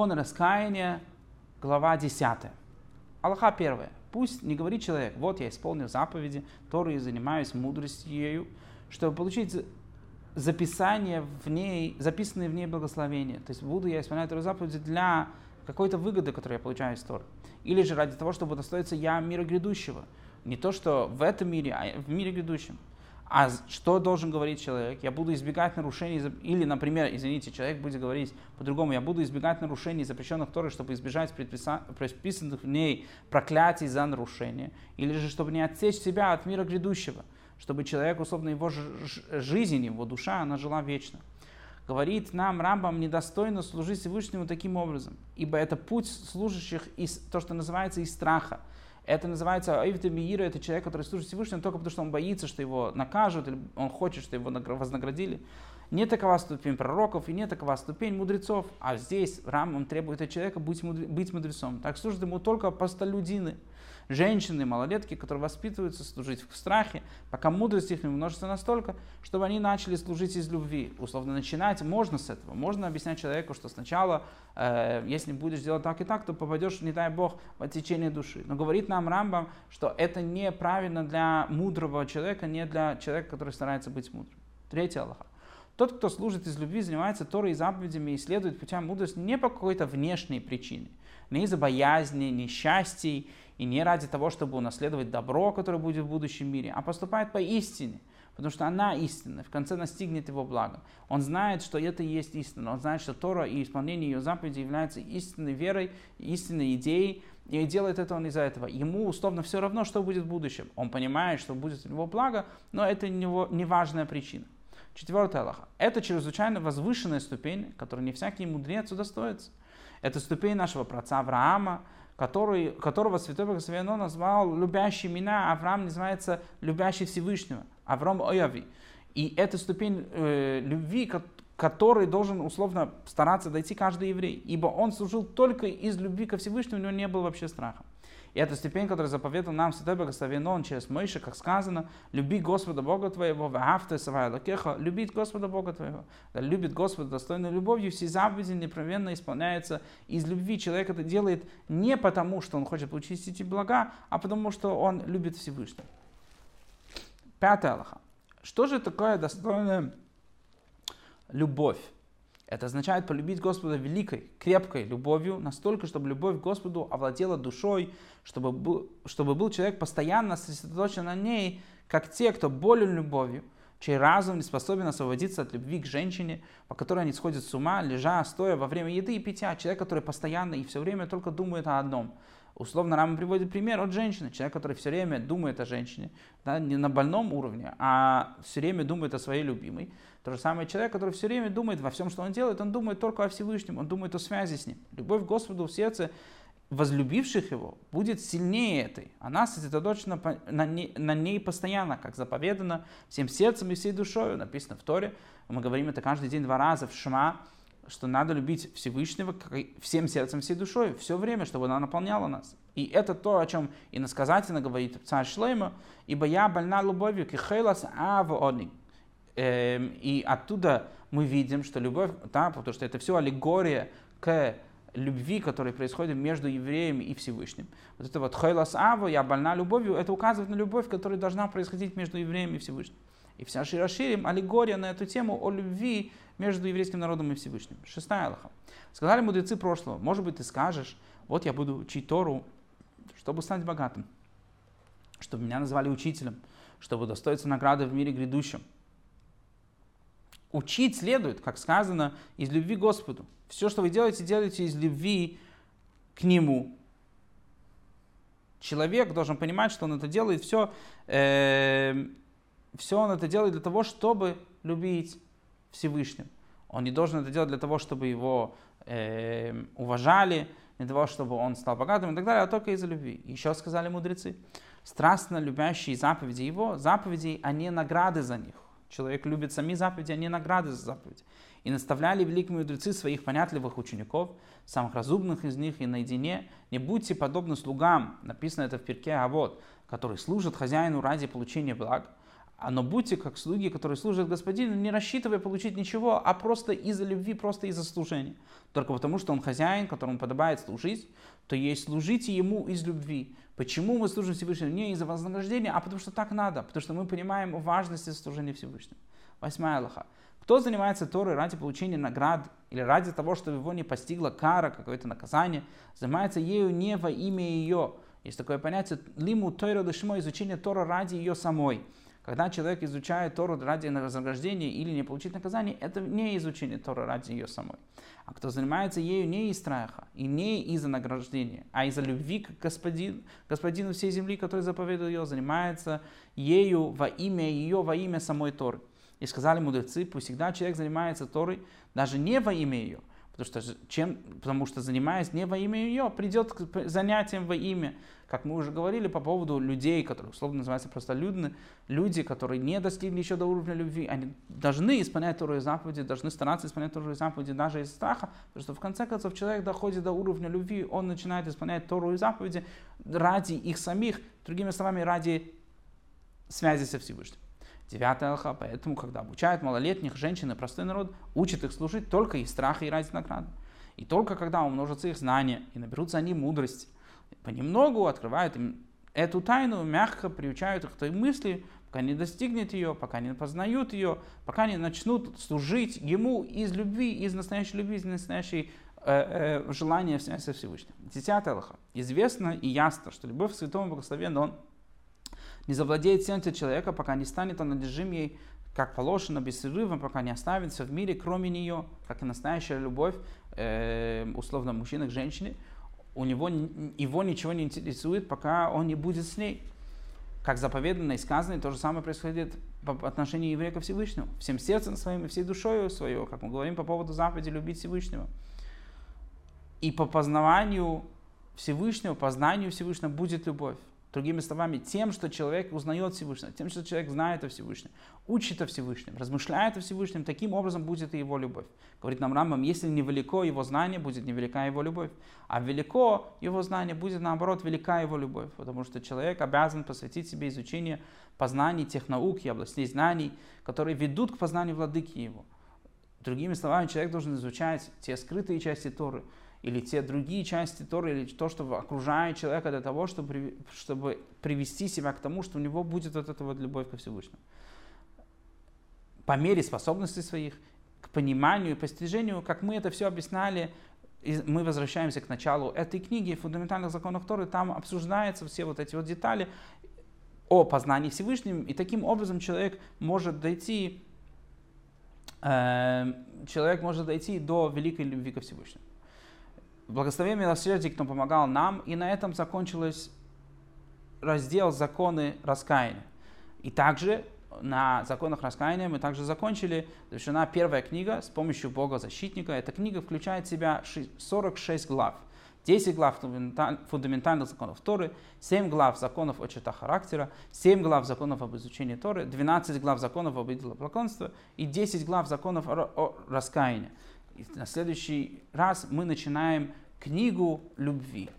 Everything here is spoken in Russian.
Закон раскаяния, глава 10. Аллаха 1. Пусть не говорит человек, вот я исполнил заповеди, Торы и занимаюсь мудростью чтобы получить записание в ней, записанные в ней благословения. То есть буду я исполнять Тору заповеди для какой-то выгоды, которую я получаю из Торы. Или же ради того, чтобы достоиться я мира грядущего. Не то, что в этом мире, а в мире грядущем. А что должен говорить человек? Я буду избегать нарушений, или, например, извините, человек будет говорить по-другому, я буду избегать нарушений, запрещенных Торой, чтобы избежать предписанных в ней проклятий за нарушение, или же чтобы не отсечь себя от мира грядущего, чтобы человек, условно, его жизнь, его душа, она жила вечно. Говорит нам Рамбам, недостойно служить Всевышнему таким образом, ибо это путь служащих из, то, что называется, из страха – это называется Миира, это человек, который служит Всевышнему только потому, что он боится, что его накажут, или он хочет, что его вознаградили. Не такова ступень пророков и не такова ступень мудрецов. А здесь Рамам требует от человека быть, мудрецом. Так служат ему только простолюдины женщины, малолетки, которые воспитываются служить в страхе, пока мудрость их не множится настолько, чтобы они начали служить из любви. Условно, начинать можно с этого. Можно объяснять человеку, что сначала, э, если будешь делать так и так, то попадешь, не дай Бог, в отечение души. Но говорит нам Рамбам, что это неправильно для мудрого человека, не для человека, который старается быть мудрым. Третий Аллаха. Тот, кто служит из любви, занимается Торой и заповедями и следует путям мудрости не по какой-то внешней причине, не из-за боязни, несчастий и не ради того, чтобы унаследовать добро, которое будет в будущем мире, а поступает по истине, потому что она истинна, в конце настигнет его благо. Он знает, что это и есть истина, он знает, что Тора и исполнение ее заповедей является истинной верой, истинной идеей, и делает это он из-за этого. Ему условно все равно, что будет в будущем. Он понимает, что будет у него благо, но это не важная причина. Четвертая Аллаха. Это чрезвычайно возвышенная ступень, которую не всякий мудрец удостоится. Это ступень нашего праца Авраама, который, которого Святой Благословенный назвал любящий меня, Авраам называется любящий Всевышнего, Авраам Ояви. И это ступень э, любви, который должен условно стараться дойти каждый еврей, ибо он служил только из любви ко Всевышнему, у него не было вообще страха. И это ступень, которую заповедал нам Святой Благословен Он через Моиша, как сказано, люби Господа Бога твоего, ваавты савай лакеха, любить Господа Бога твоего. Да, любит Господа достойной любовью, все заповеди непременно исполняются из любви. Человек это делает не потому, что он хочет получить эти блага, а потому, что он любит Всевышнего. Пятая Аллаха. Что же такое достойная любовь? Это означает полюбить Господа великой, крепкой любовью, настолько, чтобы любовь к Господу овладела душой, чтобы был, чтобы был человек постоянно сосредоточен на ней, как те, кто болен любовью, чей разум не способен освободиться от любви к женщине, по которой они сходят с ума, лежа, стоя во время еды и питья. Человек, который постоянно и все время только думает о одном – Условно Рама приводит пример от женщины, человек, который все время думает о женщине, да, не на больном уровне, а все время думает о своей любимой. То же самое человек, который все время думает во всем, что он делает, он думает только о Всевышнем, он думает о связи с ним. Любовь к Господу в сердце возлюбивших его будет сильнее этой. Она сосредоточена на ней, на ней постоянно, как заповедано, всем сердцем и всей душой. Написано в Торе. Мы говорим это каждый день два раза в Шма что надо любить Всевышнего всем сердцем, всей душой, все время, чтобы она наполняла нас. И это то, о чем иносказательно говорит царь Шлейма, ибо я больна любовью к хейлас авони. Эм, и оттуда мы видим, что любовь, да, потому что это все аллегория к любви, которая происходит между евреями и Всевышним. Вот это вот хейлас аво, я больна любовью, это указывает на любовь, которая должна происходить между евреями и Всевышним. И вся Широширим, аллегория на эту тему о любви между еврейским народом и Всевышним. Шестая Аллаха. Сказали мудрецы прошлого, может быть, ты скажешь, вот я буду учить Тору, чтобы стать богатым, чтобы меня назвали учителем, чтобы достоиться награды в мире грядущем. Учить следует, как сказано, из любви к Господу. Все, что вы делаете, делайте из любви к Нему. Человек должен понимать, что он это делает все э, все он это делает для того, чтобы любить Всевышним. Он не должен это делать для того, чтобы его э, уважали, для того, чтобы он стал богатым и так далее, а только из-за любви. Еще сказали мудрецы, страстно любящие заповеди его, заповеди, а не награды за них. Человек любит сами заповеди, а не награды за заповеди. И наставляли великие мудрецы своих понятливых учеников, самых разумных из них и наедине, не будьте подобны слугам, написано это в перке, а вот, которые служат хозяину ради получения благ, но будьте как слуги, которые служат Господину, не рассчитывая получить ничего, а просто из-за любви, просто из-за служения. Только потому, что он хозяин, которому подобает служить, то есть служите ему из любви. Почему мы служим Всевышнему? Не из-за вознаграждения, а потому что так надо. Потому что мы понимаем важность служения Всевышнему. Восьмая Аллаха. Кто занимается Торой ради получения наград или ради того, чтобы его не постигла кара, какое-то наказание, занимается ею не во имя ее. Есть такое понятие лиму Тойра Лишмо, изучение Тора ради ее самой. Когда человек изучает Тору ради вознаграждения или не получить наказание, это не изучение Торы ради ее самой. А кто занимается ею не из страха и не из-за награждения, а из-за любви к господин, господину всей земли, который заповедует ее, занимается ею во имя ее, во имя самой Торы. И сказали мудрецы, пусть всегда человек занимается Торой даже не во имя ее, потому что, чем, потому что занимаясь не во имя ее, придет к занятиям во имя как мы уже говорили по поводу людей, которые условно называются просто людны, люди, которые не достигли еще до уровня любви, они должны исполнять Тору заповеди, должны стараться исполнять Тору заповеди даже из страха, потому что в конце концов человек доходит до уровня любви, он начинает исполнять Тору заповеди ради их самих, другими словами, ради связи со Всевышним. Девятая алха, поэтому, когда обучают малолетних женщин и простой народ, учат их служить только из страха и ради награды. И только когда умножатся их знания и наберутся они мудрости, понемногу открывают им эту тайну, мягко приучают их к той мысли, пока не достигнет ее, пока не познают ее, пока не начнут служить ему из любви, из настоящей любви, из настоящей э, э, желания в связи со Всевышним. Десятая Аллаха. Известно и ясно, что любовь к святому благословенному, он не завладеет сердцем человека, пока не станет он одержим ей, как положено, без срыва, пока не оставится в мире, кроме нее, как и настоящая любовь, э, условно, мужчины к женщине, у него, его ничего не интересует, пока он не будет с ней. Как заповедано и сказано, то же самое происходит по отношению еврея ко Всевышнему. Всем сердцем своим и всей душой своего, как мы говорим по поводу заповеди любить Всевышнего. И по познаванию Всевышнего, познанию Всевышнего будет любовь. Другими словами, тем, что человек узнает Всевышнего, тем, что человек знает о Всевышнем, учит о Всевышнем, размышляет о Всевышнем, таким образом будет и его любовь. Говорит нам Рамбам, если невелико его знание, будет невелика его любовь. А велико его знание, будет наоборот велика его любовь. Потому что человек обязан посвятить себе изучение познаний тех наук и областей знаний, которые ведут к познанию владыки его. Другими словами, человек должен изучать те скрытые части Торы, или те другие части Торы, или то, что окружает человека для того, чтобы, чтобы привести себя к тому, что у него будет вот эта вот любовь ко Всевышнему. По мере способностей своих, к пониманию и постижению, как мы это все объясняли, мы возвращаемся к началу этой книги, фундаментальных законов Торы, там обсуждаются все вот эти вот детали о познании Всевышним, и таким образом человек может дойти, э, человек может дойти до великой любви ко Всевышнему благословение милосердия, кто помогал нам, и на этом закончилась раздел законы раскаяния. И также на законах раскаяния мы также закончили, завершена первая книга с помощью Бога Защитника. Эта книга включает в себя 46 глав. 10 глав фундаментальных законов Торы, 7 глав законов о чертах характера, 7 глав законов об изучении Торы, 12 глав законов об идолопоклонстве и 10 глав законов о раскаянии. И на следующий раз мы начинаем книгу любви.